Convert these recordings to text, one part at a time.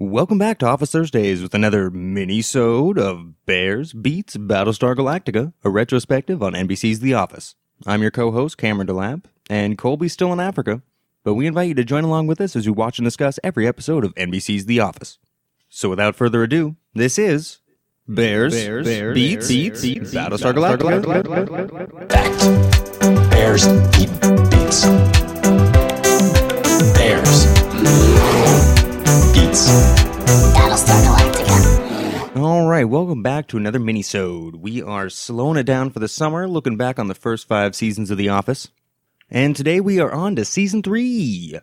Welcome back to Office Thursdays with another mini-sode of Bears Beats Battlestar Galactica, a retrospective on NBC's The Office. I'm your co-host, Cameron DeLamp, and Colby's still in Africa, but we invite you to join along with us as we watch and discuss every episode of NBC's The Office. So without further ado, this is Bears, Bears, Bears Beats, Beats, Beats, Battlestar Battlestar Galactica. Fact. Bears beat beats. Bears beats. Battlestar Galactica. All right, welcome back to another mini-sode. We are slowing it down for the summer, looking back on the first five seasons of The Office. And today we are on to season three.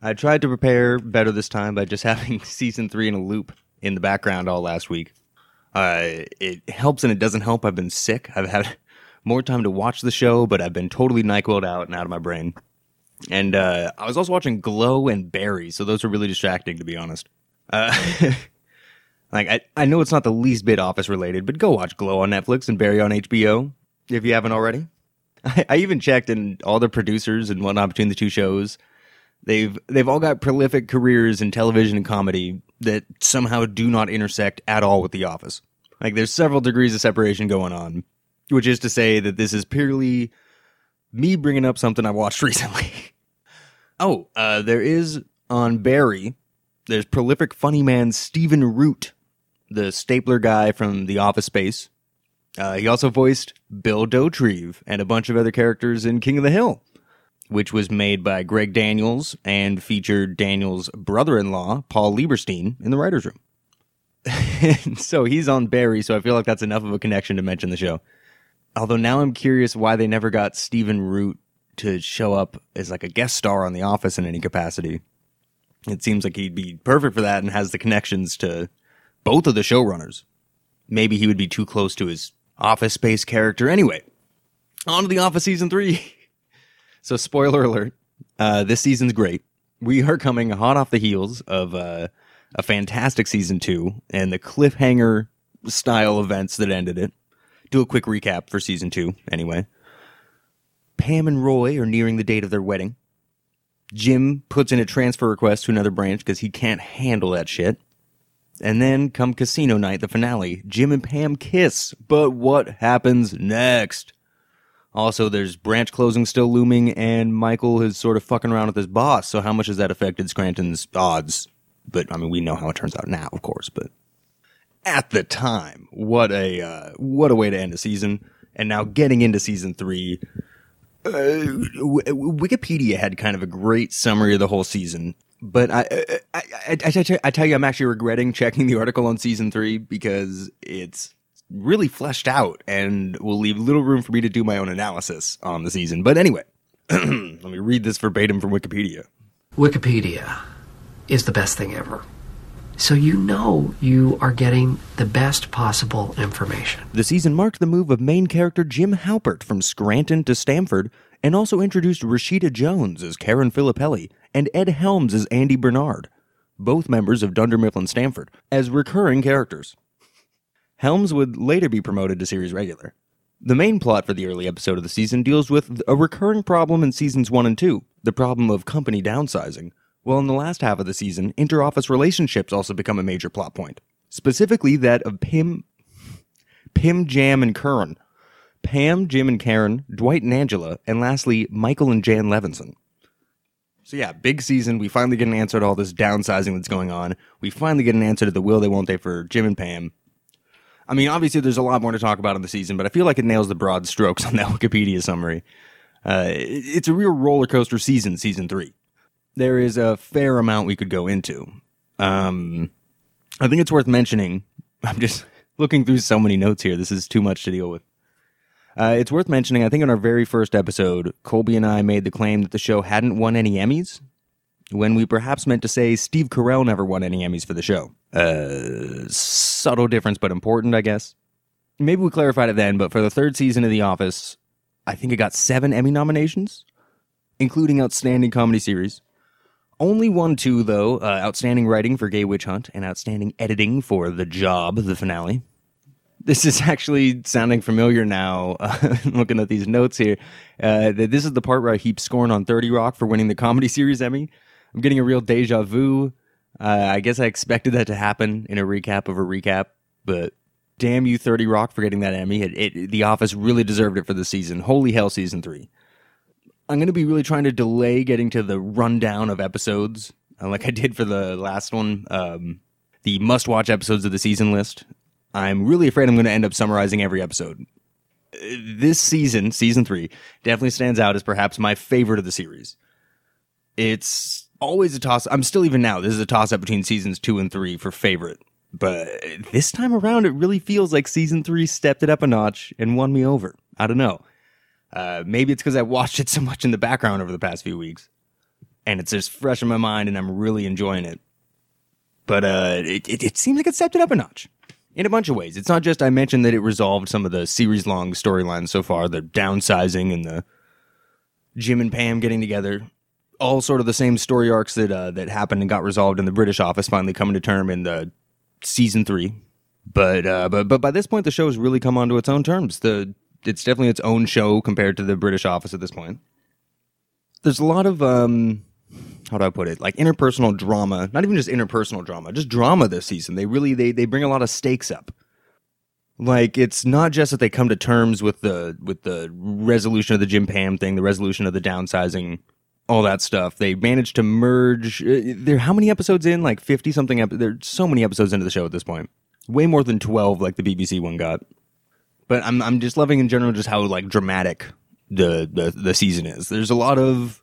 I tried to prepare better this time by just having season three in a loop in the background all last week. Uh, it helps and it doesn't help. I've been sick. I've had more time to watch the show, but I've been totally NyQuil'd out and out of my brain. And uh, I was also watching Glow and Barry, so those were really distracting, to be honest. Uh, like I, I know it's not the least bit Office related, but go watch Glow on Netflix and Barry on HBO if you haven't already. I, I even checked, and all the producers and whatnot between the two shows, they've they've all got prolific careers in television and comedy that somehow do not intersect at all with The Office. Like there's several degrees of separation going on, which is to say that this is purely me bringing up something I watched recently. oh, uh, there is on Barry. There's prolific funny man Stephen Root, the stapler guy from The Office Space. Uh, he also voiced Bill Dauterive and a bunch of other characters in King of the Hill, which was made by Greg Daniels and featured Daniels' brother-in-law Paul Lieberstein in the writers' room. so he's on Barry, so I feel like that's enough of a connection to mention the show. Although now I'm curious why they never got Stephen Root to show up as like a guest star on The Office in any capacity. It seems like he'd be perfect for that and has the connections to both of the showrunners. Maybe he would be too close to his Office Space character. Anyway, on to The Office season three. so, spoiler alert: uh, this season's great. We are coming hot off the heels of uh, a fantastic season two and the cliffhanger style events that ended it. Do a quick recap for season two, anyway. Pam and Roy are nearing the date of their wedding. Jim puts in a transfer request to another branch because he can't handle that shit. And then, come casino night, the finale, Jim and Pam kiss. But what happens next? Also, there's branch closing still looming, and Michael is sort of fucking around with his boss. So, how much has that affected Scranton's odds? But I mean, we know how it turns out now, of course. But at the time, what a uh, what a way to end a season! And now getting into season three, uh, Wikipedia had kind of a great summary of the whole season, but I I, I, I, I I tell you, I'm actually regretting checking the article on season three because it's really fleshed out and will leave little room for me to do my own analysis on the season. But anyway, let me read this verbatim from Wikipedia. Wikipedia is the best thing ever. So you know you are getting the best possible information. The season marked the move of main character Jim Halpert from Scranton to Stamford and also introduced Rashida Jones as Karen Filippelli and Ed Helms as Andy Bernard, both members of Dunder Mifflin Stamford, as recurring characters. Helms would later be promoted to series regular. The main plot for the early episode of the season deals with a recurring problem in seasons 1 and 2, the problem of company downsizing, while in the last half of the season, inter-office relationships also become a major plot point. Specifically that of Pim Pim, Jam, and Curran. Pam, Jim, and Karen, Dwight and Angela, and lastly, Michael and Jan Levinson. So yeah, big season. We finally get an answer to all this downsizing that's going on. We finally get an answer to the will they won't they for Jim and Pam. I mean, obviously there's a lot more to talk about in the season, but I feel like it nails the broad strokes on that Wikipedia summary. Uh, it's a real roller coaster season, season three. There is a fair amount we could go into. Um, I think it's worth mentioning. I'm just looking through so many notes here. This is too much to deal with. Uh, it's worth mentioning. I think in our very first episode, Colby and I made the claim that the show hadn't won any Emmys, when we perhaps meant to say Steve Carell never won any Emmys for the show. Uh, subtle difference, but important, I guess. Maybe we clarified it then, but for the third season of The Office, I think it got seven Emmy nominations, including Outstanding Comedy Series. Only won two, though uh, Outstanding Writing for Gay Witch Hunt and Outstanding Editing for The Job, the finale. This is actually sounding familiar now, uh, looking at these notes here. Uh, this is the part where I heap scorn on 30 Rock for winning the Comedy Series Emmy. I'm getting a real deja vu. Uh, I guess I expected that to happen in a recap of a recap, but damn you, 30 Rock, for getting that Emmy. It, it, the Office really deserved it for the season. Holy hell, season three. I'm going to be really trying to delay getting to the rundown of episodes, uh, like I did for the last one, um, the must watch episodes of the season list. I'm really afraid I'm going to end up summarizing every episode. Uh, This season, season three, definitely stands out as perhaps my favorite of the series. It's always a toss. I'm still even now. This is a toss up between seasons two and three for favorite. But this time around, it really feels like season three stepped it up a notch and won me over. I don't know. Uh, maybe it's because I watched it so much in the background over the past few weeks, and it's just fresh in my mind, and I'm really enjoying it. But uh, it, it, it seems like it stepped it up a notch in a bunch of ways. It's not just I mentioned that it resolved some of the series long storylines so far, the downsizing and the Jim and Pam getting together, all sort of the same story arcs that uh, that happened and got resolved in the British office, finally coming to term in the season three. But uh, but but by this point, the show has really come onto its own terms. The it's definitely its own show compared to the British office at this point. There's a lot of um, how do I put it? Like interpersonal drama, not even just interpersonal drama, just drama this season. They really they they bring a lot of stakes up. Like it's not just that they come to terms with the with the resolution of the Jim Pam thing, the resolution of the downsizing, all that stuff. They managed to merge. Uh, there, how many episodes in? Like fifty something. Ep- there's so many episodes into the show at this point. Way more than twelve, like the BBC one got. But I'm I'm just loving in general just how like dramatic the the the season is. There's a lot of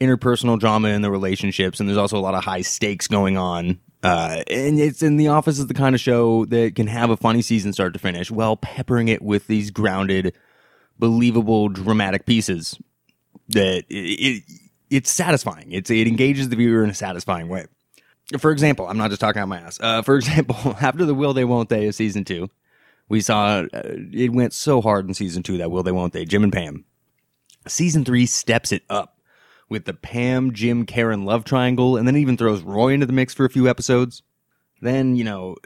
interpersonal drama in the relationships, and there's also a lot of high stakes going on. Uh, and it's in the office is the kind of show that can have a funny season start to finish, while peppering it with these grounded, believable, dramatic pieces. That it, it it's satisfying. It's it engages the viewer in a satisfying way. For example, I'm not just talking out my ass. Uh, for example, after the will they won't they of season two, we saw uh, it went so hard in season two that will they won't they Jim and Pam. Season three steps it up with the Pam, Jim, Karen love triangle, and then even throws Roy into the mix for a few episodes. Then, you know,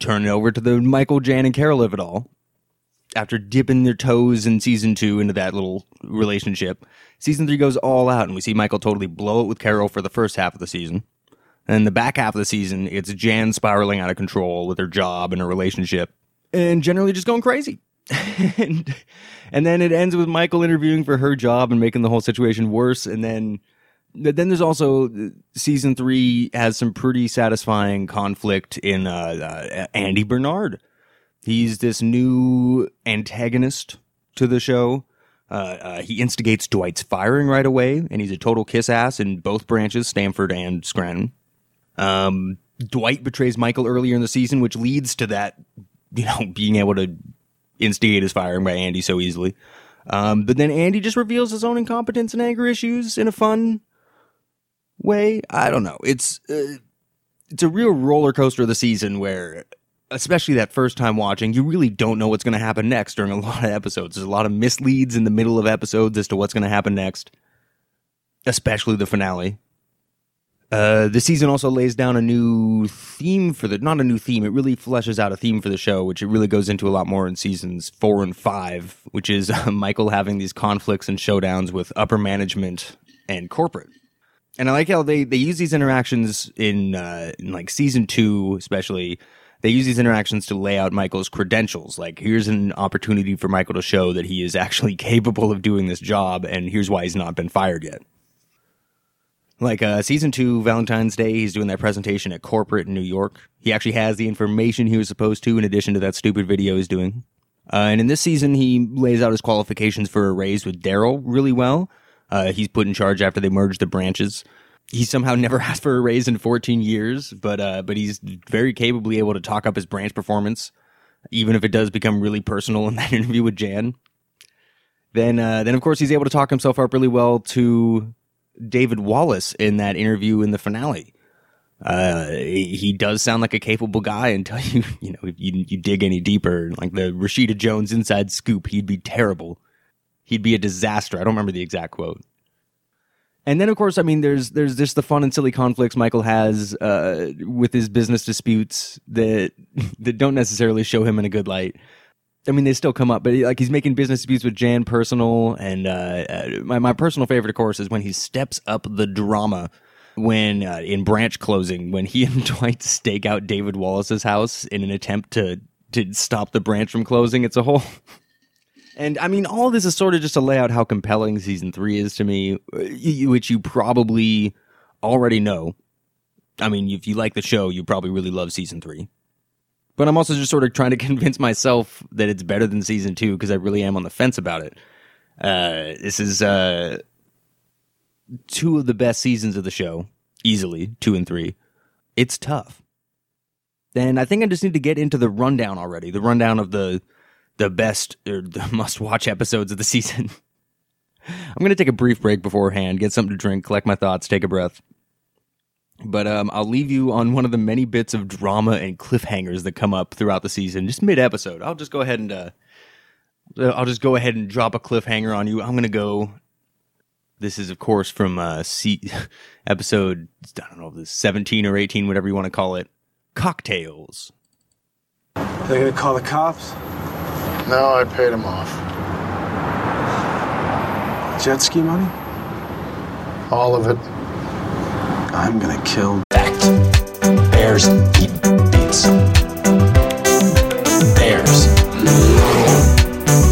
turn it over to the Michael, Jan, and Carol of it all. After dipping their toes in season two into that little relationship, season three goes all out, and we see Michael totally blow it with Carol for the first half of the season. And the back half of the season, it's Jan spiraling out of control with her job and her relationship, and generally just going crazy. and, and then it ends with Michael interviewing for her job and making the whole situation worse. And then, then there's also season three has some pretty satisfying conflict in uh, uh, Andy Bernard. He's this new antagonist to the show. Uh, uh, he instigates Dwight's firing right away, and he's a total kiss ass in both branches, Stamford and Scranton. Um, Dwight betrays Michael earlier in the season, which leads to that, you know, being able to instigate his firing by Andy so easily. Um, but then Andy just reveals his own incompetence and anger issues in a fun way. I don't know. It's uh, it's a real roller coaster of the season where, especially that first time watching, you really don't know what's going to happen next during a lot of episodes. There's a lot of misleads in the middle of episodes as to what's going to happen next, especially the finale. Uh, the season also lays down a new theme for the not a new theme. It really fleshes out a theme for the show, which it really goes into a lot more in seasons four and five, which is uh, Michael having these conflicts and showdowns with upper management and corporate. And I like how they they use these interactions in, uh, in like season two, especially. They use these interactions to lay out Michael's credentials. Like, here's an opportunity for Michael to show that he is actually capable of doing this job, and here's why he's not been fired yet. Like uh, season two, Valentine's Day, he's doing that presentation at corporate in New York. He actually has the information he was supposed to, in addition to that stupid video he's doing. Uh, and in this season, he lays out his qualifications for a raise with Darryl really well. Uh, he's put in charge after they merged the branches. He somehow never asked for a raise in 14 years, but uh, but he's very capably able to talk up his branch performance, even if it does become really personal in that interview with Jan. Then uh, then of course he's able to talk himself up really well to David Wallace in that interview in the finale. Uh, he does sound like a capable guy until you, you know, if you, you dig any deeper, like the Rashida Jones inside scoop, he'd be terrible. He'd be a disaster. I don't remember the exact quote. And then, of course, I mean, there's there's just the fun and silly conflicts Michael has uh, with his business disputes that that don't necessarily show him in a good light. I mean, they still come up, but like he's making business disputes with Jan personal, and uh, uh, my my personal favorite, of course, is when he steps up the drama when uh, in branch closing when he and Dwight stake out David Wallace's house in an attempt to to stop the branch from closing. It's a whole. And I mean, all this is sort of just to lay out how compelling season three is to me, which you probably already know. I mean, if you like the show, you probably really love season three. But I'm also just sort of trying to convince myself that it's better than season two because I really am on the fence about it. Uh, this is uh, two of the best seasons of the show, easily two and three. It's tough. And I think I just need to get into the rundown already. The rundown of the the best or the must watch episodes of the season. I'm going to take a brief break beforehand, get something to drink, collect my thoughts, take a breath. But um, I'll leave you on one of the many bits of drama and cliffhangers that come up throughout the season, just mid episode. I'll just go ahead and uh, I'll just go ahead and drop a cliffhanger on you. I'm going to go. This is, of course, from uh, C- episode I don't know, if this 17 or 18, whatever you want to call it. Cocktails. They're gonna call the cops? No, I paid him off. Jet ski money? All of it. I'm gonna kill. Fact. Bears eat beets. Bears.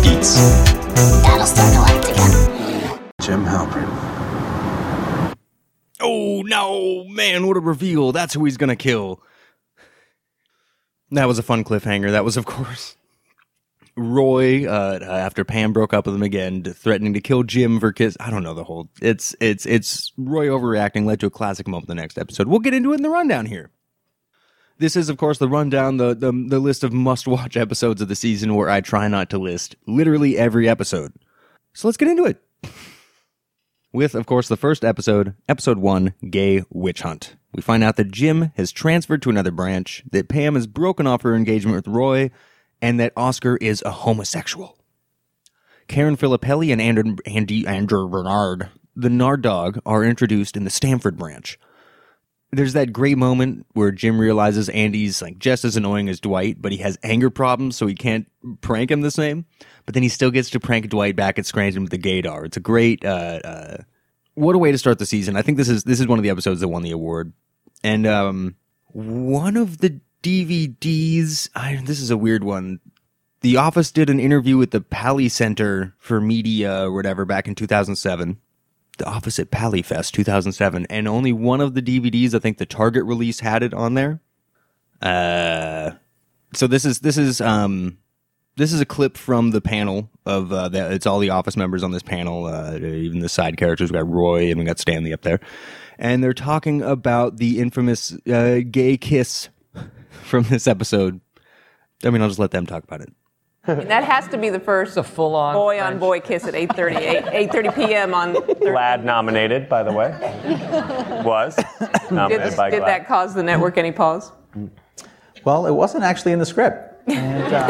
Beets. Battlestar Galactica. Jim Halpert. Oh no, man, what a reveal. That's who he's gonna kill. That was a fun cliffhanger. That was, of course, Roy, uh, after Pam broke up with him again, threatening to kill Jim for kiss. I don't know the whole. It's it's it's Roy overreacting led to a classic moment the next episode. We'll get into it in the rundown here. This is, of course, the rundown, the the, the list of must watch episodes of the season where I try not to list literally every episode. So let's get into it with, of course, the first episode, episode one, Gay Witch Hunt. We find out that Jim has transferred to another branch, that Pam has broken off her engagement with Roy, and that Oscar is a homosexual. Karen Filippelli and Andrew, Andy, Andrew Bernard, the Nard dog, are introduced in the Stamford branch. There's that great moment where Jim realizes Andy's like just as annoying as Dwight, but he has anger problems, so he can't prank him the same. But then he still gets to prank Dwight back at Scranton with the gaydar. It's a great, uh, uh, what a way to start the season. I think this is this is one of the episodes that won the award, and um, one of the DVDs. I, this is a weird one. The Office did an interview with the Paley Center for Media or whatever back in 2007. The Office at Paley Fest 2007, and only one of the DVDs, I think the Target release had it on there. Uh, so this is this is um this is a clip from the panel of uh, the, it's all the office members on this panel, uh, even the side characters. We got Roy and we got Stanley up there, and they're talking about the infamous uh, gay kiss from this episode. I mean, I'll just let them talk about it. That has to be the first a full-on boy on boy kiss at 8:30 8, 8:30 p.m. on Thursday. Lad nominated, by the way. Was Did, nominated this, by did GLAAD. that cause the network any pause? Well, it wasn't actually in the script. And, uh,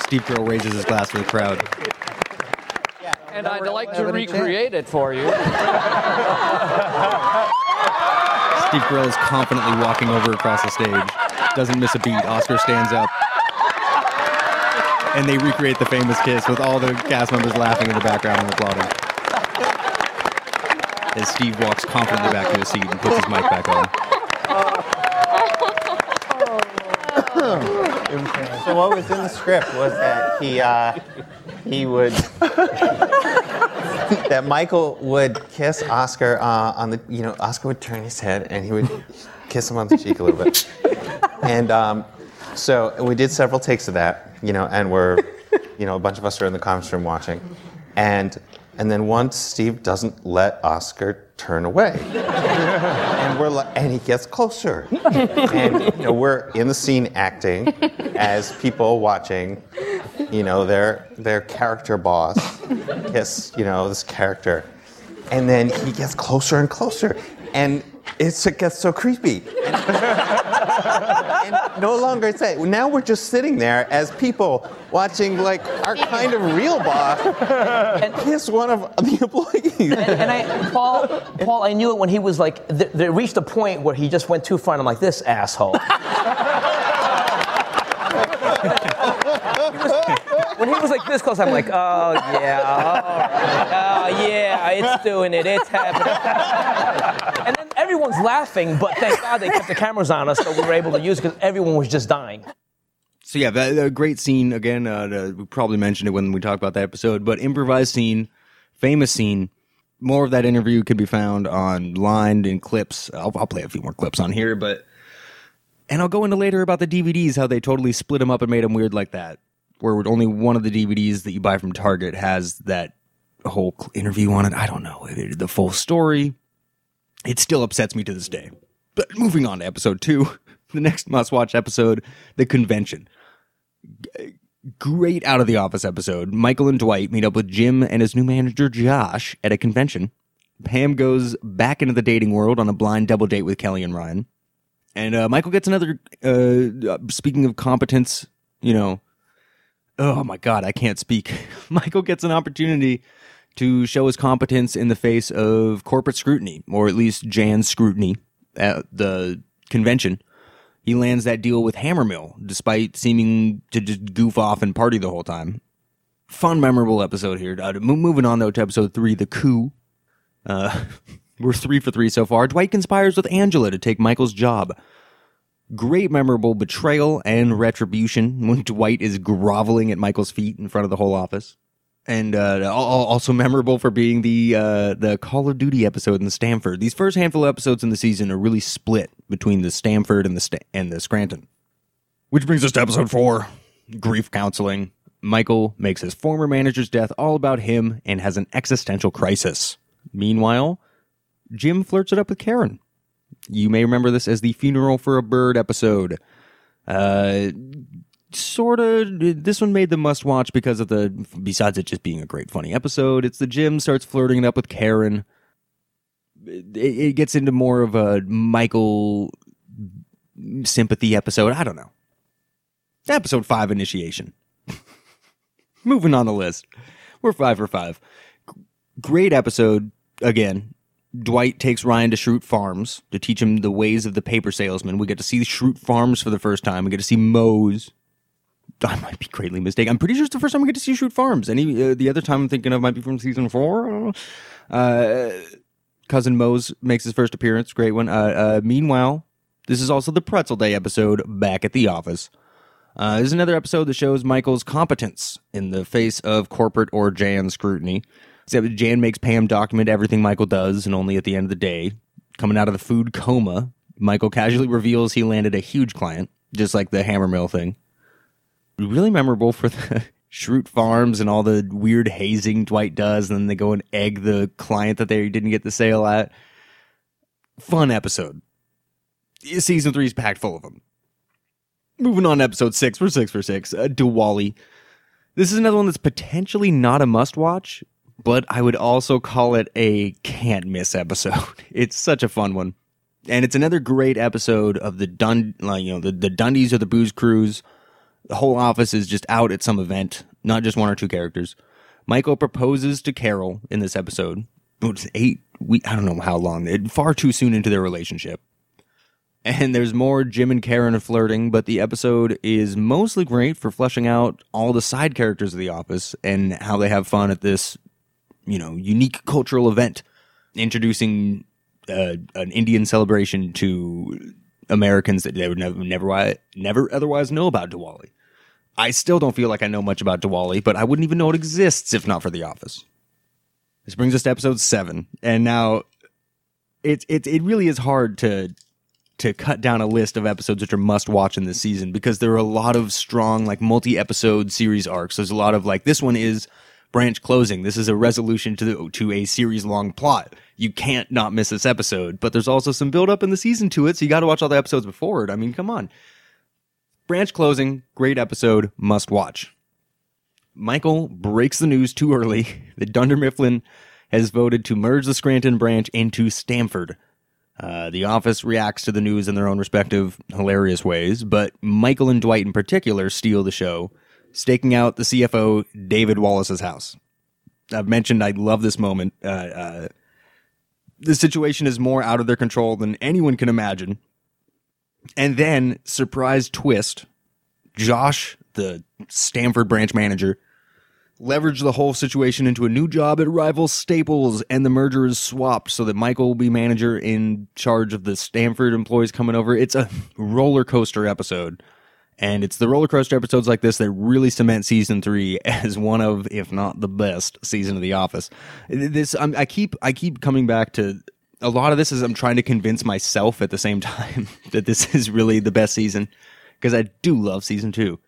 Steve Carell raises his glass for the crowd. And I'd like to having a chance. recreate it for you. Steve Carell is confidently walking over across the stage. Doesn't miss a beat. Oscar stands up. And they recreate the famous kiss with all the cast members laughing in the background and applauding. As Steve walks confidently back to his seat and puts his mic back on. So what was in the script was that he uh, he would that Michael would kiss Oscar uh, on the you know Oscar would turn his head and he would kiss him on the cheek a little bit, and um, so we did several takes of that you know and we're you know a bunch of us are in the conference room watching, and and then once Steve doesn't let Oscar turn away. And we're like, and he gets closer, and you know we're in the scene acting as people watching, you know their their character boss kiss you know this character, and then he gets closer and closer, and it's, it gets so creepy. And, and no longer it's that. Now we're just sitting there as people watching like our kind of real boss kiss one of the employees. And I, Paul, Paul, I knew it when he was like, th- there reached a point where he just went too far, and I'm like, this asshole. when he was like this close, I'm like, oh yeah, right. oh yeah, it's doing it, it's happening. Everyone's laughing, but thank God they kept the cameras on us, so we were able to use because everyone was just dying. So yeah, that, a great scene again. Uh, we probably mentioned it when we talked about that episode, but improvised scene, famous scene. More of that interview can be found online in clips. I'll, I'll play a few more clips on here, but and I'll go into later about the DVDs how they totally split them up and made them weird like that, where only one of the DVDs that you buy from Target has that whole interview on it. I don't know the full story. It still upsets me to this day. But moving on to episode two, the next must-watch episode, the convention great out of the office episode. Michael and Dwight meet up with Jim and his new manager Josh at a convention. Pam goes back into the dating world on a blind double date with Kelly and Ryan. And uh, Michael gets another. Uh, speaking of competence, you know, oh my God, I can't speak. Michael gets an opportunity to show his competence in the face of corporate scrutiny, or at least Jan's scrutiny at the convention he lands that deal with Hammermill, despite seeming to just goof off and party the whole time. Fun, memorable episode here. Uh, moving on though to episode three, the coup. Uh, we're three for three so far. Dwight conspires with Angela to take Michael's job. Great, memorable betrayal and retribution when Dwight is groveling at Michael's feet in front of the whole office. And uh, al- al- also memorable for being the uh, the Call of Duty episode in Stamford. These first handful of episodes in the season are really split between the Stamford and the Sta- and the Scranton. Which brings us to episode four grief counseling. Michael makes his former manager's death all about him and has an existential crisis. Meanwhile, Jim flirts it up with Karen. You may remember this as the funeral for a bird episode. Uh, sort of. This one made the must watch because of the. Besides it just being a great, funny episode, it's the Jim starts flirting it up with Karen. It, it gets into more of a Michael sympathy episode. I don't know. Episode five initiation. Moving on the list. We're five for five. Great episode. Again, Dwight takes Ryan to Schrute Farms to teach him the ways of the paper salesman. We get to see Schrute Farms for the first time. We get to see Mose. I might be greatly mistaken. I'm pretty sure it's the first time we get to see Schrute Farms. Any uh, the other time I'm thinking of might be from season four. Uh, cousin Mose makes his first appearance. Great one. Uh, uh, meanwhile, this is also the Pretzel Day episode back at the office. Uh, this is another episode that shows Michael's competence in the face of corporate or Jan scrutiny. Except Jan makes Pam document everything Michael does, and only at the end of the day, coming out of the food coma, Michael casually reveals he landed a huge client, just like the Hammermill thing. Really memorable for the Schrute Farms and all the weird hazing Dwight does, and then they go and egg the client that they didn't get the sale at. Fun episode. Season three is packed full of them. Moving on to episode six, we're six for six. Uh, Diwali. This is another one that's potentially not a must watch, but I would also call it a can't miss episode. It's such a fun one. And it's another great episode of the Dun, you know, the, the Dundies or the Booze Cruise. The whole office is just out at some event, not just one or two characters. Michael proposes to Carol in this episode. It's eight we I don't know how long. It, far too soon into their relationship. And there's more Jim and Karen flirting, but the episode is mostly great for fleshing out all the side characters of The Office and how they have fun at this, you know, unique cultural event, introducing uh, an Indian celebration to Americans that they would never, never, never otherwise know about Diwali. I still don't feel like I know much about Diwali, but I wouldn't even know it exists if not for The Office. This brings us to episode seven, and now it it it really is hard to to cut down a list of episodes which are must watch in this season because there are a lot of strong like multi episode series arcs. There's a lot of like this one is branch closing. This is a resolution to the, to a series long plot. You can't not miss this episode, but there's also some build up in the season to it, so you got to watch all the episodes before it. I mean, come on. Branch closing, great episode, must watch. Michael breaks the news too early that Dunder Mifflin has voted to merge the Scranton branch into Stamford. Uh, the office reacts to the news in their own respective hilarious ways, but Michael and Dwight in particular steal the show, staking out the CFO David Wallace's house. I've mentioned I love this moment. Uh, uh, the situation is more out of their control than anyone can imagine. And then, surprise twist, Josh, the Stamford branch manager, leveraged the whole situation into a new job at rival Staples, and the merger is swapped so that Michael will be manager in charge of the Stamford employees coming over. It's a roller coaster episode. And it's the roller coaster episodes like this that really cement season three as one of, if not the best, season of The Office. This I'm, I keep I keep coming back to a lot of this is I'm trying to convince myself at the same time that this is really the best season because I do love season two.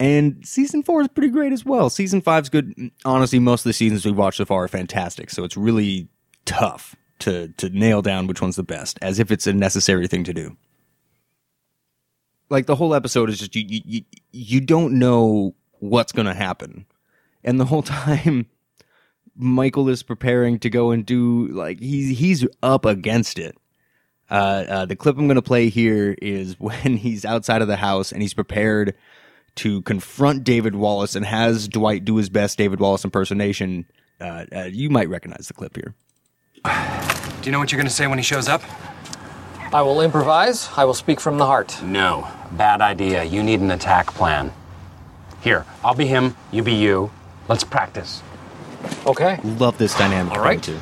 And season four is pretty great as well. Season five's good. Honestly, most of the seasons we've watched so far are fantastic. So it's really tough to to nail down which one's the best, as if it's a necessary thing to do. Like the whole episode is just you you you, don't know what's going to happen, and the whole time Michael is preparing to go and do like he's he's up against it. Uh, uh, the clip I'm going to play here is when he's outside of the house and he's prepared to confront David Wallace and has Dwight do his best David Wallace impersonation. Uh, uh, you might recognize the clip here. Do you know what you're going to say when he shows up? I will improvise. I will speak from the heart. No. Bad idea. You need an attack plan. Here, I'll be him, you be you. Let's practice. Okay. Love this dynamic. All right. Too.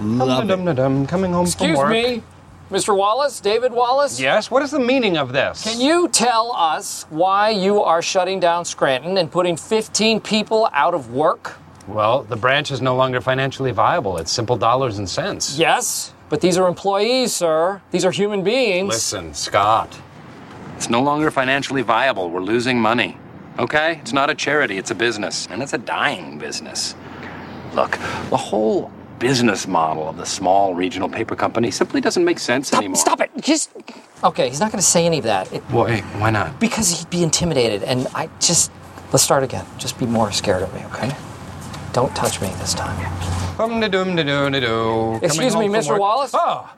Love it. Dum-dum-dum-dum, Coming home Excuse from work. me, Mr. Wallace, David Wallace. Yes, what is the meaning of this? Can you tell us why you are shutting down Scranton and putting 15 people out of work? Well, the branch is no longer financially viable. It's simple dollars and cents. Yes, but these are employees, sir. These are human beings. Listen, Scott. It's no longer financially viable. We're losing money. Okay? It's not a charity, it's a business. And it's a dying business. Look, the whole business model of the small regional paper company simply doesn't make sense Stop, anymore. stop it. Just. Okay, he's not going to say any of that. It, Why, why not? because he'd be intimidated, and I just. Let's start again. Just be more scared of me, okay? Don't touch me this time. Hum-da-dum-da-doo-da-doo. Excuse me, Coming Mr. Wallace? Oh,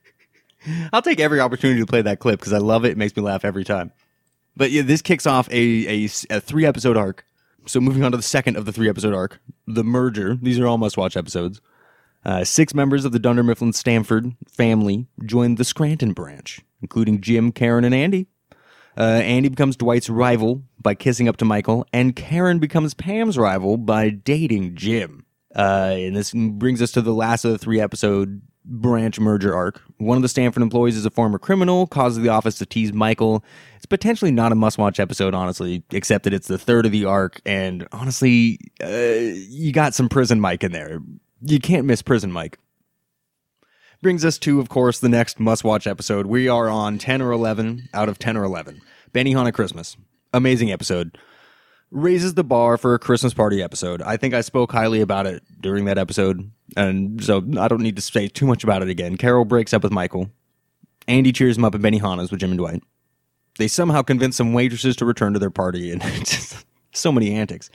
I'll take every opportunity to play that clip because I love it. It makes me laugh every time. But yeah, this kicks off a, a, a three episode arc. So moving on to the second of the three episode arc, the merger. These are all must watch episodes. Uh, six members of the Dunder Mifflin Stamford family join the Scranton branch, including Jim, Karen, and Andy. Uh, Andy becomes Dwight's rival by kissing up to Michael, and Karen becomes Pam's rival by dating Jim. Uh, and this brings us to the last of the three episode branch merger arc. One of the Stamford employees is a former criminal, causes the office to tease Michael. It's potentially not a must watch episode, honestly, except that it's the third of the arc. And honestly, uh, you got some prison Mike in there. You can't miss prison Mike. Brings us to, of course, the next must watch episode. We are on 10 or 11 out of 10 or 11. Benny Benihana Christmas. Amazing episode. Raises the bar for a Christmas party episode. I think I spoke highly about it during that episode, and so I don't need to say too much about it again. Carol breaks up with Michael. Andy cheers him up at Benihana's with Jim and Dwight. They somehow convince some waitresses to return to their party, and just so many antics.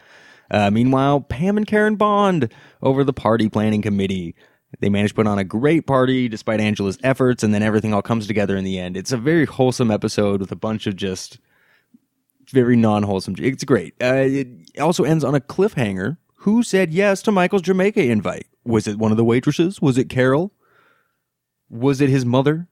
Uh, meanwhile, Pam and Karen bond over the party planning committee. They manage to put on a great party despite Angela's efforts, and then everything all comes together in the end. It's a very wholesome episode with a bunch of just very non-wholesome. It's great. Uh, it also ends on a cliffhanger. Who said yes to Michael's Jamaica invite? Was it one of the waitresses? Was it Carol? Was it his mother?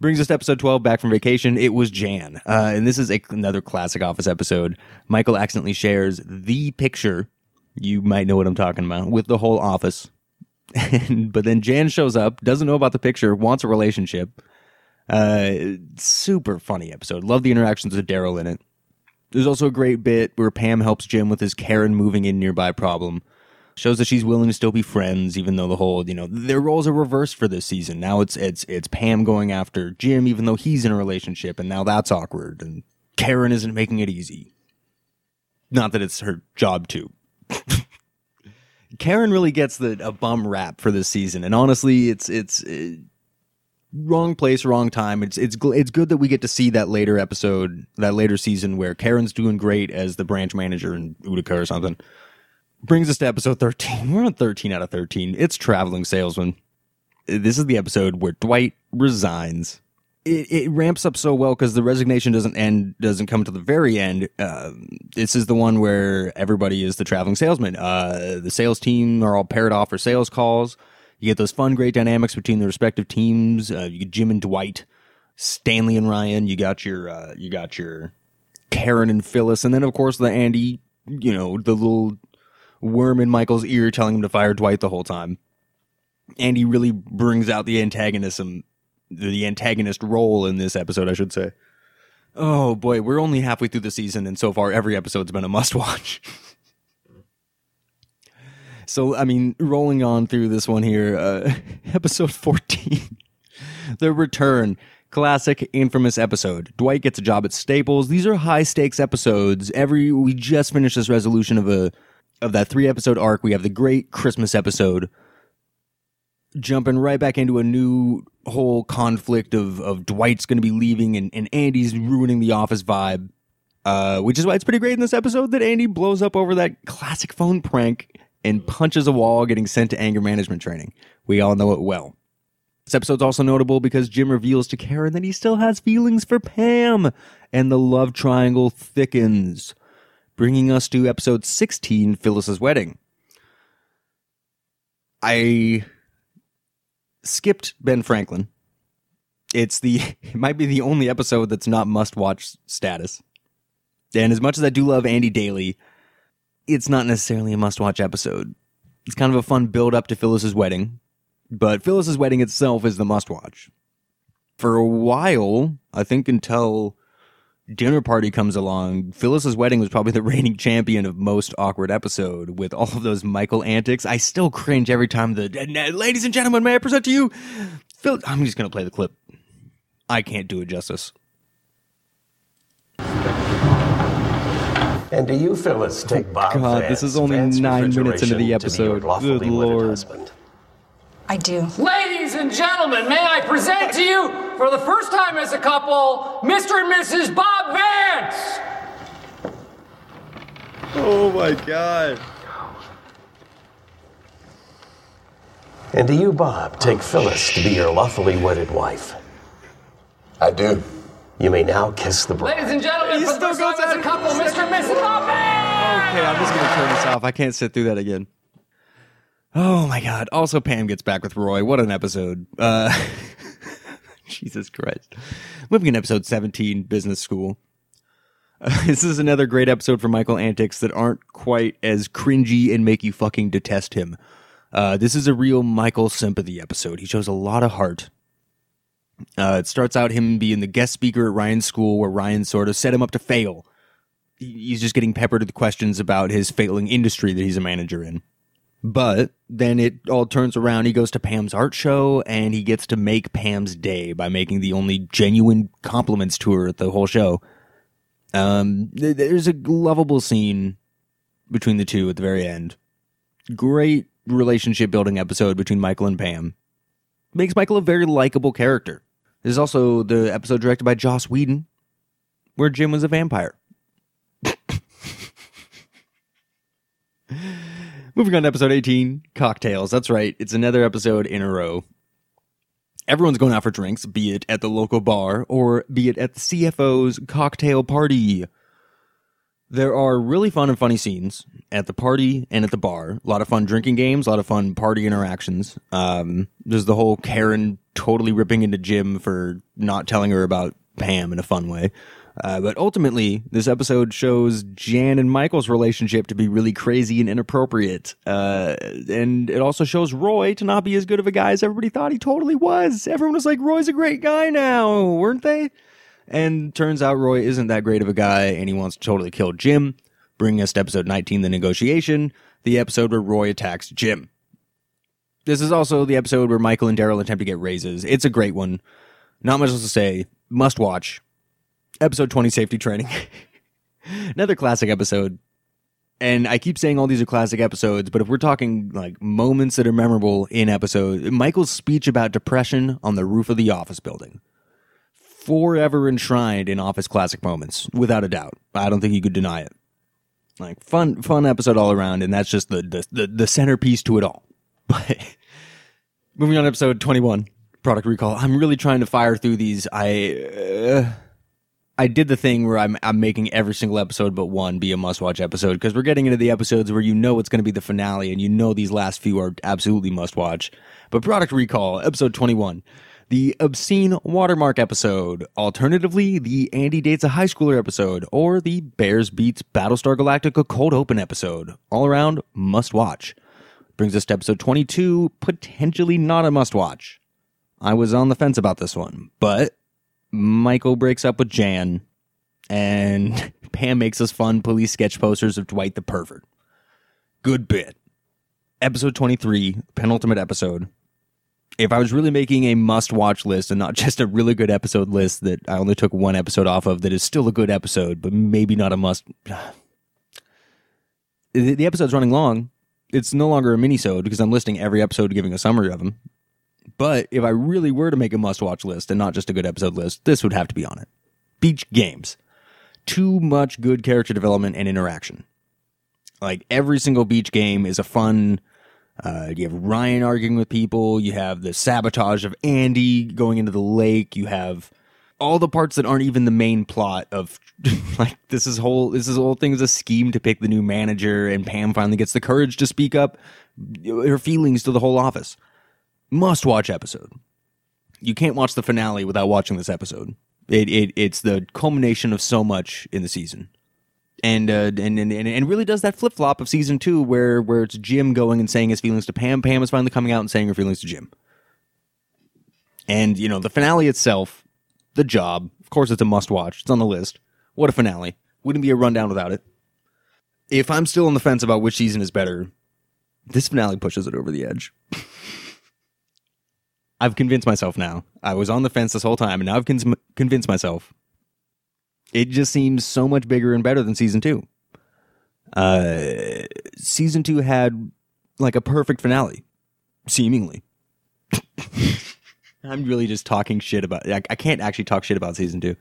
Brings us to episode 12 back from vacation. It was Jan. Uh, and this is a, another classic Office episode. Michael accidentally shares the picture. You might know what I'm talking about with the whole office. but then Jan shows up, doesn't know about the picture, wants a relationship. Uh, super funny episode. Love the interactions with Darryl in it. There's also a great bit where Pam helps Jim with his Karen moving in nearby problem. Shows that she's willing to still be friends, even though the whole, you know, their roles are reversed for this season. Now it's it's it's Pam going after Jim, even though he's in a relationship, and now that's awkward. And Karen isn't making it easy. Not that it's her job to. Karen really gets the a bum rap for this season, and honestly, it's it's uh, wrong place, wrong time. It's it's it's good that we get to see that later episode, that later season where Karen's doing great as the branch manager in Utica or something. Brings us to episode thirteen. We're on thirteen out of thirteen. It's traveling salesman. This is the episode where Dwight resigns. It, it ramps up so well because the resignation doesn't end, doesn't come to the very end. Uh, this is the one where everybody is the traveling salesman. Uh, the sales team are all paired off for sales calls. You get those fun, great dynamics between the respective teams. Uh, you get Jim and Dwight, Stanley and Ryan. You got your, uh, you got your Karen and Phyllis, and then of course the Andy, you know, the little worm in Michael's ear telling him to fire Dwight the whole time. Andy really brings out the antagonism, the antagonist role in this episode, I should say. Oh boy, we're only halfway through the season, and so far every episode's been a must watch. so, I mean, rolling on through this one here, uh, episode 14, The Return. Classic, infamous episode. Dwight gets a job at Staples. These are high stakes episodes. Every we just finished this resolution of a of that three episode arc. We have the great Christmas episode jumping right back into a new whole conflict of of Dwight's going to be leaving and, and Andy's ruining the office vibe. Uh, which is why it's pretty great in this episode that Andy blows up over that classic phone prank and punches a wall, getting sent to anger management training. We all know it well. This episode's also notable because Jim reveals to Karen that he still has feelings for Pam, and the love triangle thickens, bringing us to episode 16, Phyllis's Wedding. I skipped Ben Franklin. It's the it might be the only episode that's not must watch status. And as much as I do love Andy Daly, it's not necessarily a must watch episode. It's kind of a fun build up to Phyllis's wedding, but Phyllis's wedding itself is the must watch. For a while, I think until dinner party comes along, Phyllis's wedding was probably the reigning champion of most awkward episode with all of those Michael antics. I still cringe every time the ladies and gentlemen, may I present to you Phil I'm just gonna play the clip. I can't do it justice. And do you, Phyllis, take Bob God, this is only nine minutes into the episode. Good lord. I do. Ladies and gentlemen, may I present to you, for the first time as a couple, Mr. and Mrs. Bob Vance! Oh my god. And do you, Bob, take Phyllis to be your lawfully wedded wife? I do. You may now kiss the bride. Ladies and gentlemen, for the first time as a couple, Mr. and Mrs. Bob Okay, I'm just gonna turn this off. I can't sit through that again. Oh my god. Also, Pam gets back with Roy. What an episode. Uh, Jesus Christ. Moving in episode 17, Business School. Uh, this is another great episode for Michael antics that aren't quite as cringy and make you fucking detest him. Uh, this is a real Michael sympathy episode. He shows a lot of heart. Uh, it starts out him being the guest speaker at Ryan's school, where Ryan sort of set him up to fail. He's just getting peppered with questions about his failing industry that he's a manager in. But then it all turns around. He goes to Pam's art show and he gets to make Pam's day by making the only genuine compliments to her at the whole show. Um, th- there's a lovable scene between the two at the very end. Great relationship building episode between Michael and Pam. Makes Michael a very likable character. This is also the episode directed by Joss Whedon, where Jim was a vampire. Moving on to episode 18, cocktails. That's right. It's another episode in a row. Everyone's going out for drinks, be it at the local bar or be it at the CFO's cocktail party. There are really fun and funny scenes at the party and at the bar. A lot of fun drinking games, a lot of fun party interactions. Um, there's the whole Karen totally ripping into Jim for not telling her about Pam in a fun way. Uh, but ultimately, this episode shows Jan and Michael's relationship to be really crazy and inappropriate. Uh, and it also shows Roy to not be as good of a guy as everybody thought he totally was. Everyone was like, Roy's a great guy now, weren't they? And turns out Roy isn't that great of a guy and he wants to totally kill Jim, bringing us to episode 19, The Negotiation, the episode where Roy attacks Jim. This is also the episode where Michael and Darryl attempt to get raises. It's a great one. Not much else to say. Must watch. Episode 20 Safety Training. Another classic episode. And I keep saying all these are classic episodes, but if we're talking like moments that are memorable in episode, Michael's speech about depression on the roof of the office building. Forever enshrined in office classic moments, without a doubt. I don't think you could deny it. Like fun, fun episode all around, and that's just the the, the, the centerpiece to it all. But moving on to episode 21, product recall. I'm really trying to fire through these. I uh, I did the thing where I'm I'm making every single episode but one be a must watch episode because we're getting into the episodes where you know it's going to be the finale and you know these last few are absolutely must watch. But product recall, episode 21, the obscene watermark episode, alternatively, the Andy dates a high schooler episode, or the Bears beats Battlestar Galactica cold open episode. All around, must watch. Brings us to episode 22, potentially not a must watch. I was on the fence about this one, but Michael breaks up with Jan, and Pam makes us fun police sketch posters of Dwight the pervert. Good bit. Episode 23, penultimate episode. If I was really making a must watch list and not just a really good episode list that I only took one episode off of that is still a good episode, but maybe not a must. The episode's running long. It's no longer a mini-sode because I'm listing every episode giving a summary of them. But if I really were to make a must watch list and not just a good episode list, this would have to be on it. Beach games. Too much good character development and interaction. Like every single beach game is a fun. Uh, you have Ryan arguing with people. You have the sabotage of Andy going into the lake. You have all the parts that aren't even the main plot of like this is whole this is whole thing is a scheme to pick the new manager and Pam finally gets the courage to speak up her feelings to the whole office. Must watch episode. You can't watch the finale without watching this episode. It, it it's the culmination of so much in the season. And, uh, and and and and really does that flip flop of season two where where it's Jim going and saying his feelings to Pam. Pam is finally coming out and saying her feelings to Jim. And you know the finale itself, the job. Of course, it's a must watch. It's on the list. What a finale! Wouldn't be a rundown without it. If I'm still on the fence about which season is better, this finale pushes it over the edge. I've convinced myself now. I was on the fence this whole time, and now I've con- convinced myself. It just seems so much bigger and better than season two. Uh, season two had like a perfect finale, seemingly. I'm really just talking shit about. I, I can't actually talk shit about season two.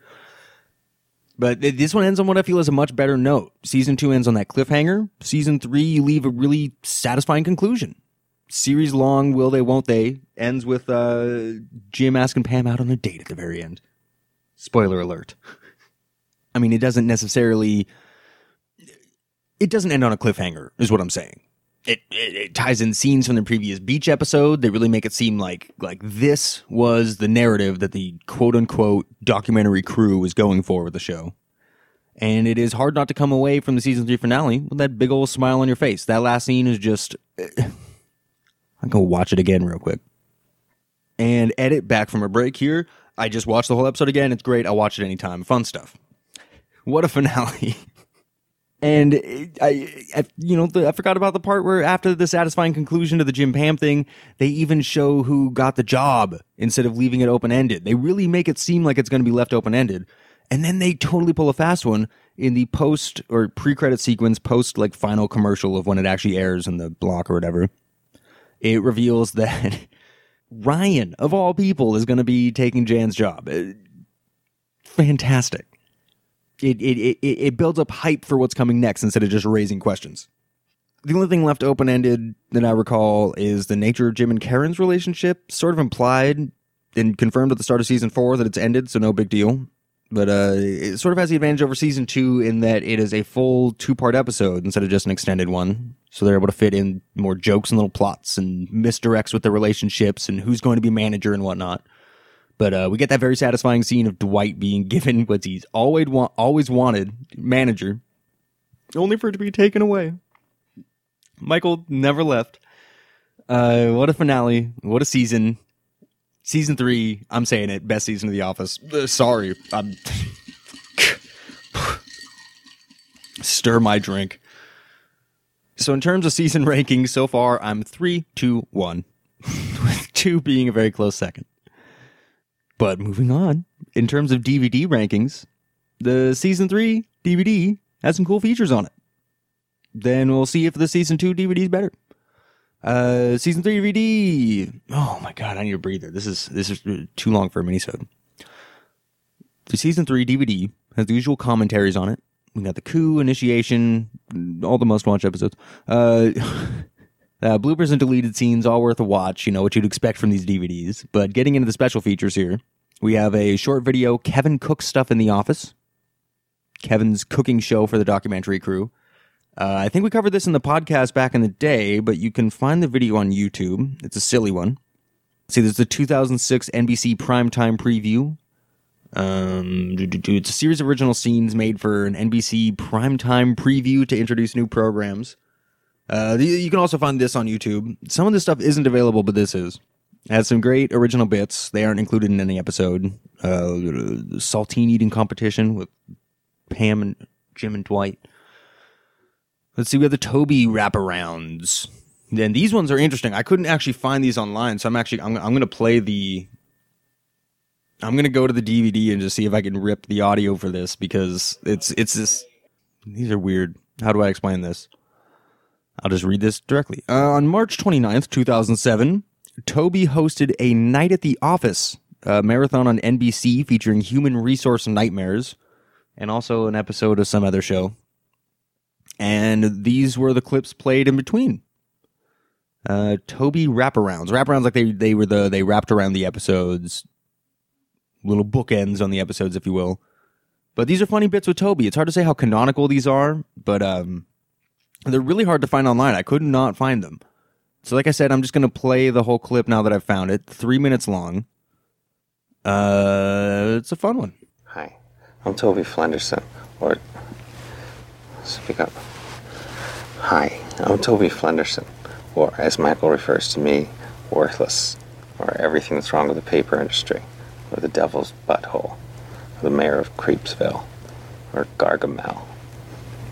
But th- this one ends on what I feel is a much better note. Season two ends on that cliffhanger. Season three, you leave a really satisfying conclusion. Series long, will they, won't they, ends with uh, Jim asking Pam out on a date at the very end. Spoiler alert. I mean, it doesn't necessarily. It doesn't end on a cliffhanger, is what I'm saying. It, it, it ties in scenes from the previous beach episode. They really make it seem like like this was the narrative that the quote unquote documentary crew was going for with the show. And it is hard not to come away from the season three finale with that big old smile on your face. That last scene is just. Eh, I'm gonna watch it again real quick. And edit back from a break here. I just watched the whole episode again. It's great. I'll watch it anytime. Fun stuff. What a finale. And I, I you know, the, I forgot about the part where after the satisfying conclusion to the Jim Pam thing, they even show who got the job instead of leaving it open ended. They really make it seem like it's going to be left open ended. And then they totally pull a fast one in the post or pre credit sequence, post like final commercial of when it actually airs in the block or whatever. It reveals that Ryan, of all people, is going to be taking Jan's job. Uh, Fantastic it, it, it, it builds up hype for what's coming next instead of just raising questions. The only thing left open ended that I recall is the nature of Jim and Karen's relationship, sort of implied and confirmed at the start of season four that it's ended, so no big deal. But uh, it sort of has the advantage over season two in that it is a full two part episode instead of just an extended one. So they're able to fit in more jokes and little plots and misdirects with the relationships and who's going to be manager and whatnot. But uh, we get that very satisfying scene of Dwight being given what he's always wa- always wanted, manager, only for it to be taken away. Michael never left. Uh, what a finale! What a season! Season three. I'm saying it. Best season of The Office. Uh, sorry, I'm stir my drink. So in terms of season rankings so far, I'm three, two, one, with two being a very close second. But moving on, in terms of DVD rankings, the season three DVD has some cool features on it. Then we'll see if the season two DVD is better. Uh, season three DVD. Oh my god, I need a breather. This is this is too long for a minisode. The season three DVD has the usual commentaries on it. We got the coup, initiation, all the must watch episodes. Uh, uh, bloopers and deleted scenes, all worth a watch. You know what you'd expect from these DVDs. But getting into the special features here, we have a short video Kevin cooks stuff in the office. Kevin's cooking show for the documentary crew. Uh, I think we covered this in the podcast back in the day, but you can find the video on YouTube. It's a silly one. See, there's the 2006 NBC primetime preview. Um, it's a series of original scenes made for an NBC primetime preview to introduce new programs. Uh, you can also find this on YouTube. Some of this stuff isn't available, but this is. Has some great original bits. They aren't included in any episode. Uh, saltine eating competition with Pam and Jim and Dwight. Let's see, we have the Toby wraparounds. Then these ones are interesting. I couldn't actually find these online, so I'm actually I'm, I'm going to play the. I'm going to go to the DVD and just see if I can rip the audio for this because it's it's this. These are weird. How do I explain this? I'll just read this directly. Uh, on March 29th, 2007, Toby hosted a Night at the Office marathon on NBC featuring human resource nightmares and also an episode of some other show. And these were the clips played in between. Uh, Toby wraparounds. Wraparounds like they, they were the, they wrapped around the episodes, little bookends on the episodes, if you will. But these are funny bits with Toby. It's hard to say how canonical these are, but, um, they're really hard to find online. I could not find them. So, like I said, I'm just going to play the whole clip now that I've found it. Three minutes long. Uh, it's a fun one. Hi, I'm Toby Flenderson, or speak up. Hi, I'm Toby Flenderson, or as Michael refers to me, worthless, or everything that's wrong with the paper industry, or the devil's butthole, or the mayor of Creepsville, or Gargamel,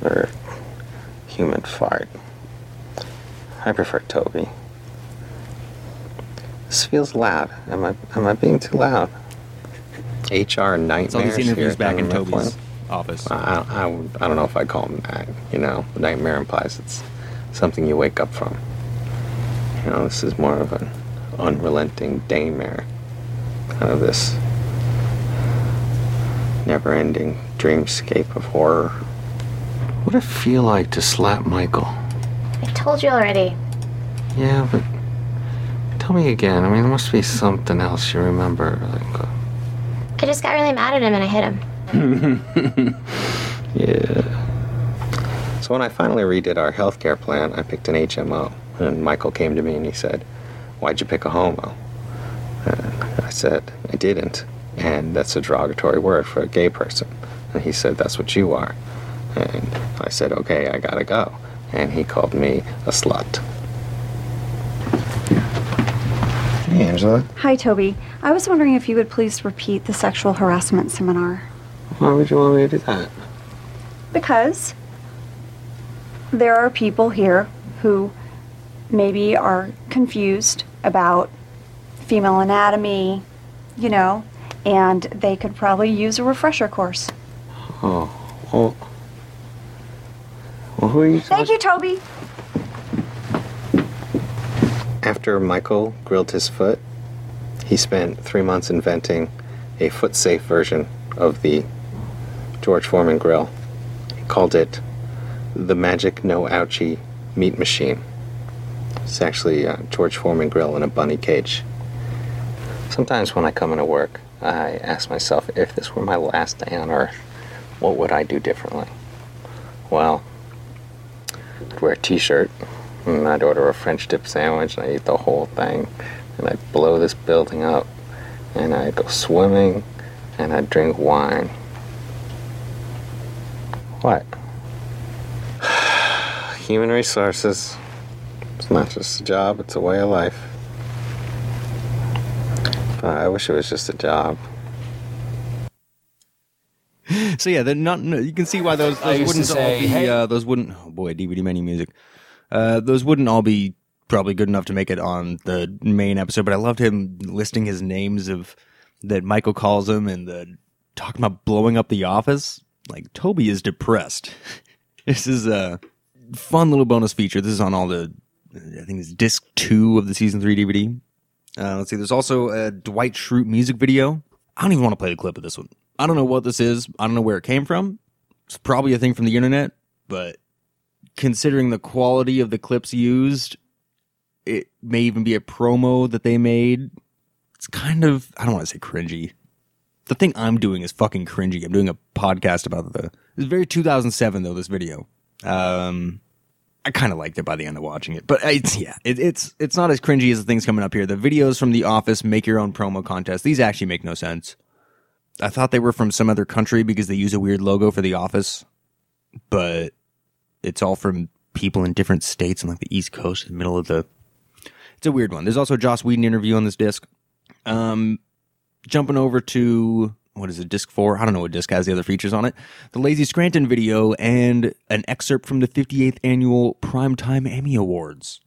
or human fart. I prefer Toby. This feels loud. Am I am I being too loud? HR nightmares. all these interviews at back in Toby's Point. office. I, I, I don't know if I call them that. You know, nightmare implies it's something you wake up from. You know, this is more of an unrelenting daymare. Kind of this never-ending dreamscape of horror. What would it feel like to slap Michael? I told you already. Yeah, but tell me again. I mean, there must be something else you remember. Like, uh, I just got really mad at him and I hit him. yeah. So when I finally redid our healthcare plan, I picked an HMO, and Michael came to me and he said, "Why'd you pick a homo?" And I said, "I didn't," and that's a derogatory word for a gay person. And he said, "That's what you are." And I said, "Okay, I gotta go." And he called me a slut. Hey, Angela. Hi, Toby. I was wondering if you would please repeat the sexual harassment seminar. Why would you want me to do that? Because there are people here who maybe are confused about female anatomy, you know, and they could probably use a refresher course. Oh, well, well who are you Thank you, Toby. After Michael grilled his foot, he spent three months inventing a foot safe version of the George Foreman grill. He called it the Magic No Ouchie Meat Machine. It's actually a George Foreman grill in a bunny cage. Sometimes when I come into work, I ask myself if this were my last day on earth, what would I do differently? Well, I'd wear a t shirt, and I'd order a French dip sandwich, and I'd eat the whole thing, and I'd blow this building up, and I'd go swimming, and I'd drink wine. What? Human resources. It's not just a job, it's a way of life. I wish it was just a job. So yeah, they're not. no, You can see why those those wouldn't say, all be. "Hey." Uh, those wouldn't. Oh boy, DVD menu music. Uh, those wouldn't all be probably good enough to make it on the main episode. But I loved him listing his names of that Michael calls him and the talking about blowing up the office. Like Toby is depressed. this is a fun little bonus feature. This is on all the. I think it's disc two of the season three DVD. Uh, let's see. There's also a Dwight Schrute music video. I don't even want to play the clip of this one. I don't know what this is. I don't know where it came from. It's probably a thing from the internet, but considering the quality of the clips used, it may even be a promo that they made. It's kind of, I don't want to say cringy. The thing I'm doing is fucking cringy. I'm doing a podcast about the, it's very 2007 though, this video. Um, I kind of liked it by the end of watching it, but it's yeah, it, it's it's not as cringy as the things coming up here. The videos from The Office make your own promo contest. These actually make no sense. I thought they were from some other country because they use a weird logo for The Office, but it's all from people in different states and like the East Coast, in the middle of the. It's a weird one. There's also a Joss Whedon interview on this disc. Um, jumping over to what is it, disc four? I don't know what disc has the other features on it. The Lazy Scranton video and an excerpt from the 58th annual Primetime Emmy Awards.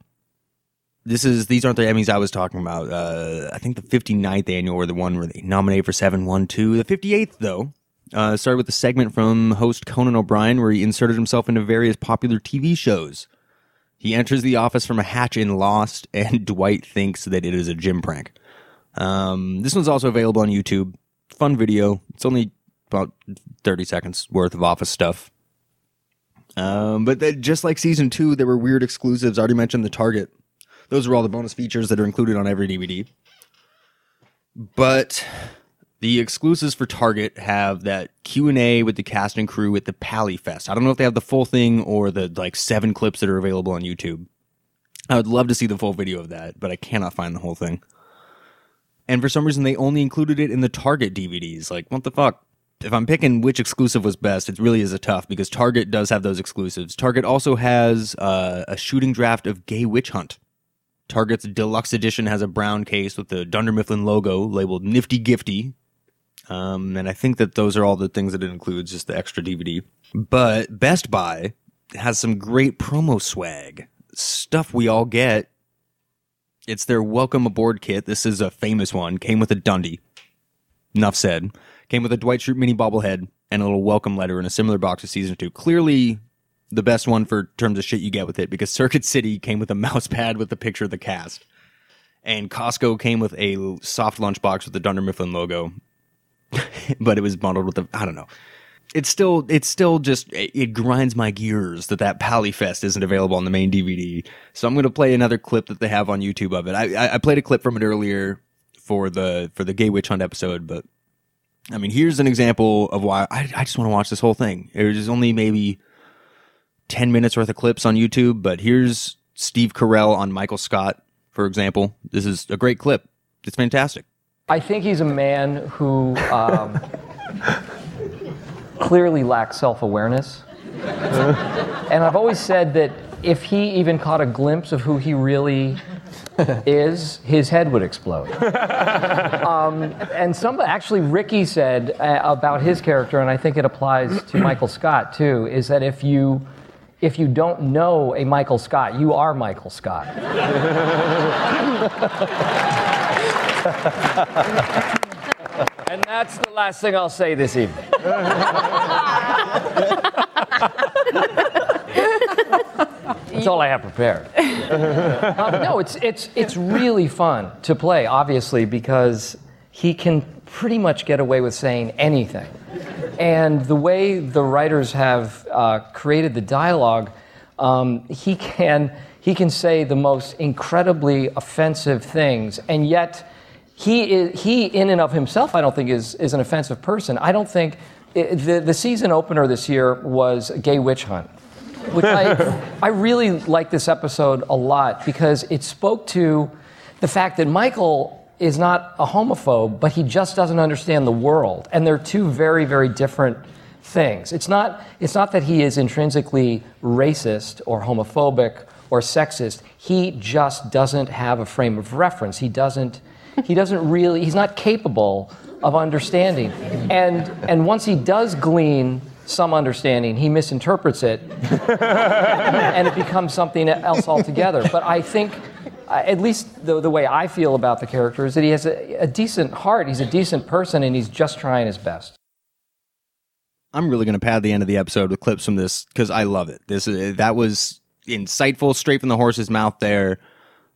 This is these aren't the Emmys I was talking about. Uh, I think the 59th annual or the one where they nominated for seven, one, two. The 58th though uh, started with a segment from host Conan O'Brien where he inserted himself into various popular TV shows. He enters the office from a hatch in Lost, and Dwight thinks that it is a Jim prank. Um, this one's also available on YouTube fun video. It's only about 30 seconds worth of office stuff. Um, but then just like season two, there were weird exclusives. I already mentioned the Target. Those are all the bonus features that are included on every DVD. But the exclusives for Target have that Q and A with the cast and crew at the PaleyFest. I don't know if they have the full thing or the like seven clips that are available on YouTube. I would love to see the full video of that, but I cannot find the whole thing and for some reason they only included it in the Target DVDs. Like, what the fuck? If I'm picking which exclusive was best, it really is a tough because Target does have those exclusives. Target also has uh, a shooting draft of Gay Witch Hunt. Target's deluxe edition has a brown case with the Dunder Mifflin logo labeled Nifty Gifty. Um, and I think that those are all the things that it includes, just the extra DVD. But Best Buy has some great promo swag, stuff we all get it's their welcome aboard kit. This is a famous one. Came with a Dundie. Enough said. Came with a Dwight Schrute mini bobblehead and a little welcome letter in a similar box to season two. Clearly the best one for terms of shit you get with it because Circuit City came with a mouse pad with a picture of the cast. And Costco came with a soft lunchbox with the Dunder Mifflin logo. but it was bundled with the I don't know it's still it's still just it grinds my gears that that PaleyFest isn't available on the main DVD. So I'm going to play another clip that they have on YouTube of it. I I played a clip from it earlier for the for the Gay Witch Hunt episode, but I mean here's an example of why I I just want to watch this whole thing. There's only maybe ten minutes worth of clips on YouTube, but here's Steve Carell on Michael Scott, for example. This is a great clip. It's fantastic. I think he's a man who. Um, clearly lacks self awareness. and I've always said that if he even caught a glimpse of who he really is, his head would explode. Um, and some actually, Ricky said uh, about his character, and I think it applies to Michael Scott too, is that if you if you don't know a Michael Scott, you are Michael Scott. And that's the last thing I'll say this evening. That's all I have prepared. Um, no, it's, it's, it's really fun to play, obviously, because he can pretty much get away with saying anything. And the way the writers have uh, created the dialogue, um, he, can, he can say the most incredibly offensive things, and yet he, is, he in and of himself, I don't think, is, is an offensive person. I don't think it, the, the season opener this year was Gay Witch Hunt, which I, I really like this episode a lot because it spoke to the fact that Michael is not a homophobe, but he just doesn't understand the world. And they're two very, very different things. It's not, it's not that he is intrinsically racist or homophobic or sexist. He just doesn't have a frame of reference. He doesn't he doesn't really, he's not capable of understanding. And, and once he does glean some understanding, he misinterprets it, and it becomes something else altogether. But I think, at least the, the way I feel about the character, is that he has a, a decent heart, he's a decent person, and he's just trying his best. I'm really going to pad the end of the episode with clips from this because I love it. This that was insightful, straight from the horse's mouth. There,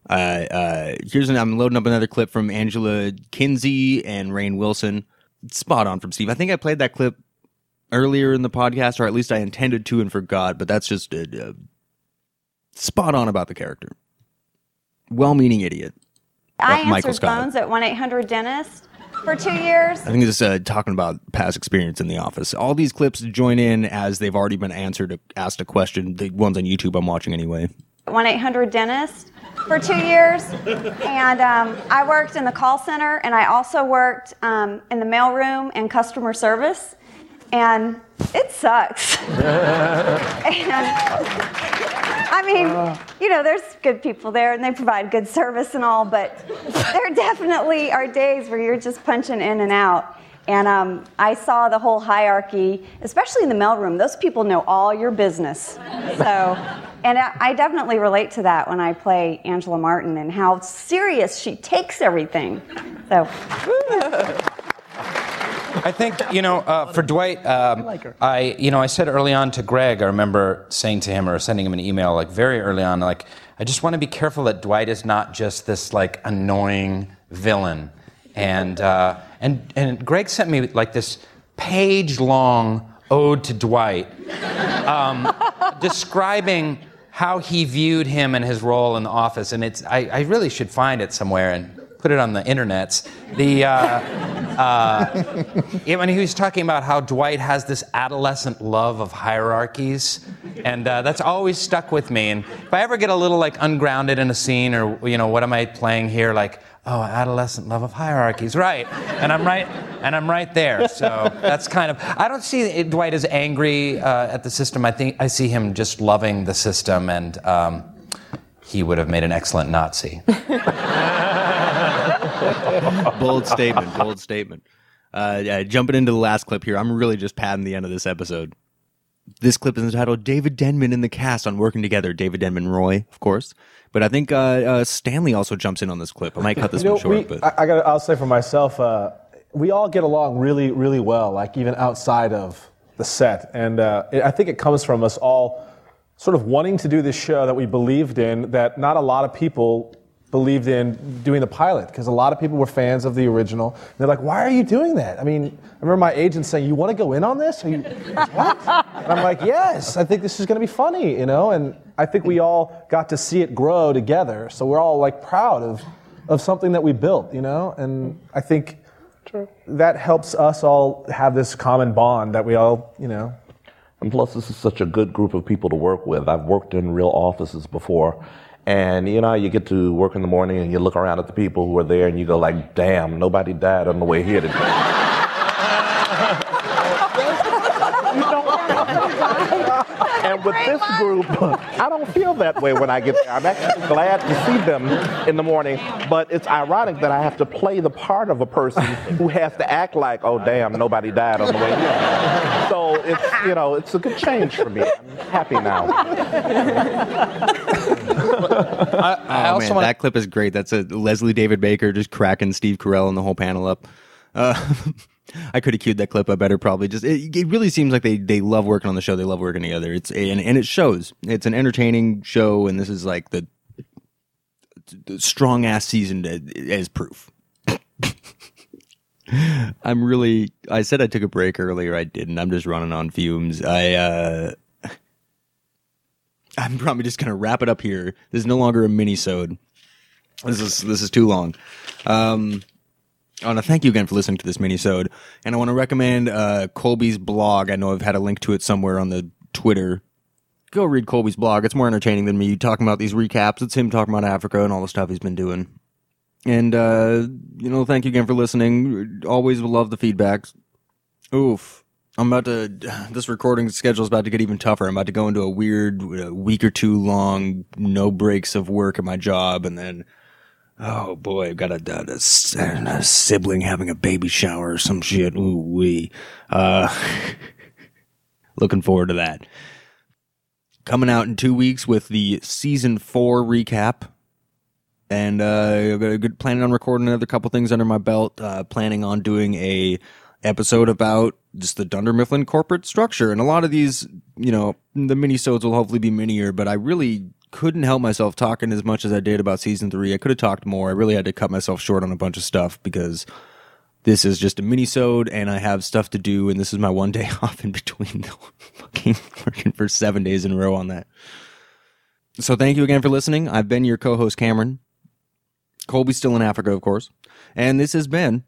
uh, uh, here's an, I'm loading up another clip from Angela Kinsey and Rainn Wilson. Spot on from Steve. I think I played that clip earlier in the podcast, or at least I intended to and forgot, but that's just uh, spot on about the character. Well meaning idiot. I Michael answered Scott. phones at 1 800 Dentist. for two years. I think this is uh, talking about past experience in the office. All these clips join in as they've already been answered, asked a question. The ones on YouTube I'm watching anyway. 1 800 dentist for two years. And um, I worked in the call center and I also worked um, in the mailroom and customer service. And it sucks. and, I mean, you know, there's good people there and they provide good service and all, but there definitely are days where you're just punching in and out. And um, I saw the whole hierarchy, especially in the mailroom. Those people know all your business. So, and I, I definitely relate to that when I play Angela Martin and how serious she takes everything. So, I think you know uh, for Dwight, um, I you know I said early on to Greg. I remember saying to him or sending him an email like very early on, like I just want to be careful that Dwight is not just this like annoying villain. And uh, and and Greg sent me like this page long ode to Dwight, um, describing how he viewed him and his role in the office. And it's I, I really should find it somewhere and put it on the internets. The uh, uh, when he was talking about how Dwight has this adolescent love of hierarchies, and uh, that's always stuck with me. And if I ever get a little like ungrounded in a scene, or you know, what am I playing here? Like, oh, adolescent love of hierarchies, right? And I'm right, and I'm right there. So that's kind of. I don't see Dwight as angry uh, at the system. I think I see him just loving the system, and um, he would have made an excellent Nazi. bold statement. Bold statement. Uh, yeah, jumping into the last clip here, I'm really just padding the end of this episode. This clip is entitled "David Denman in the cast on working together." David Denman, Roy, of course, but I think uh, uh, Stanley also jumps in on this clip. I might cut this You know, one short, we- but I, I got. I'll say for myself, uh, we all get along really, really well. Like even outside of the set, and uh, it, I think it comes from us all sort of wanting to do this show that we believed in. That not a lot of people believed in doing the pilot because a lot of people were fans of the original. And they're like, "Why are you doing that?" I mean, I remember my agent saying, "You want to go in on this?" Are you, what? And I'm like, "Yes, I think this is going to be funny," you know. And I think we all got to see it grow together. So we're all like proud of of something that we built, you know. And I think that helps us all have this common bond that we all, you know. And plus, this is such a good group of people to work with. I've worked in real offices before. And you know, you get to work in the morning and you look around at the people who are there and you go like, damn, nobody died on the way here today. and with this group, I don't feel that way when I get there. I'm actually glad to see them in the morning, but it's ironic that I have to play the part of a person who has to act like, oh damn, nobody died on the way here. So it's you know, it's a good change for me. I'm happy now. I oh man, that clip is great. That's a Leslie David Baker just cracking Steve Carell and the whole panel up. Uh, I could have queued that clip up better, probably. Just it, it really seems like they they love working on the show. They love working together. It's and, and it shows. It's an entertaining show, and this is like the, strong ass season as proof. I'm really. I said I took a break earlier. I didn't. I'm just running on fumes. I. uh I'm probably just gonna wrap it up here. This is no longer a mini-sode. This is this is too long. Um, I want to thank you again for listening to this mini-sode, and I want to recommend uh, Colby's blog. I know I've had a link to it somewhere on the Twitter. Go read Colby's blog. It's more entertaining than me talking about these recaps. It's him talking about Africa and all the stuff he's been doing. And uh, you know, thank you again for listening. Always love the feedback. Oof. I'm about to. This recording schedule is about to get even tougher. I'm about to go into a weird uh, week or two long, no breaks of work at my job, and then, oh boy, I've got a, a, a, a sibling having a baby shower or some shit. Ooh wee. Uh, looking forward to that. Coming out in two weeks with the season four recap. And uh, I've got a good planning on recording another couple things under my belt. Uh, planning on doing a episode about just the Dunder Mifflin corporate structure. And a lot of these, you know, the mini-sodes will hopefully be minier, but I really couldn't help myself talking as much as I did about season three. I could have talked more. I really had to cut myself short on a bunch of stuff because this is just a mini-sode and I have stuff to do and this is my one day off in between the fucking working for seven days in a row on that. So thank you again for listening. I've been your co-host Cameron. Colby's still in Africa, of course. And this has been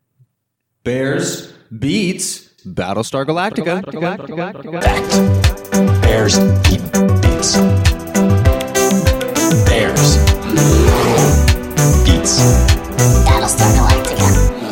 Bears beats Battlestar Galactica. Bears beat beats. Bears beats. Battlestar Galactica.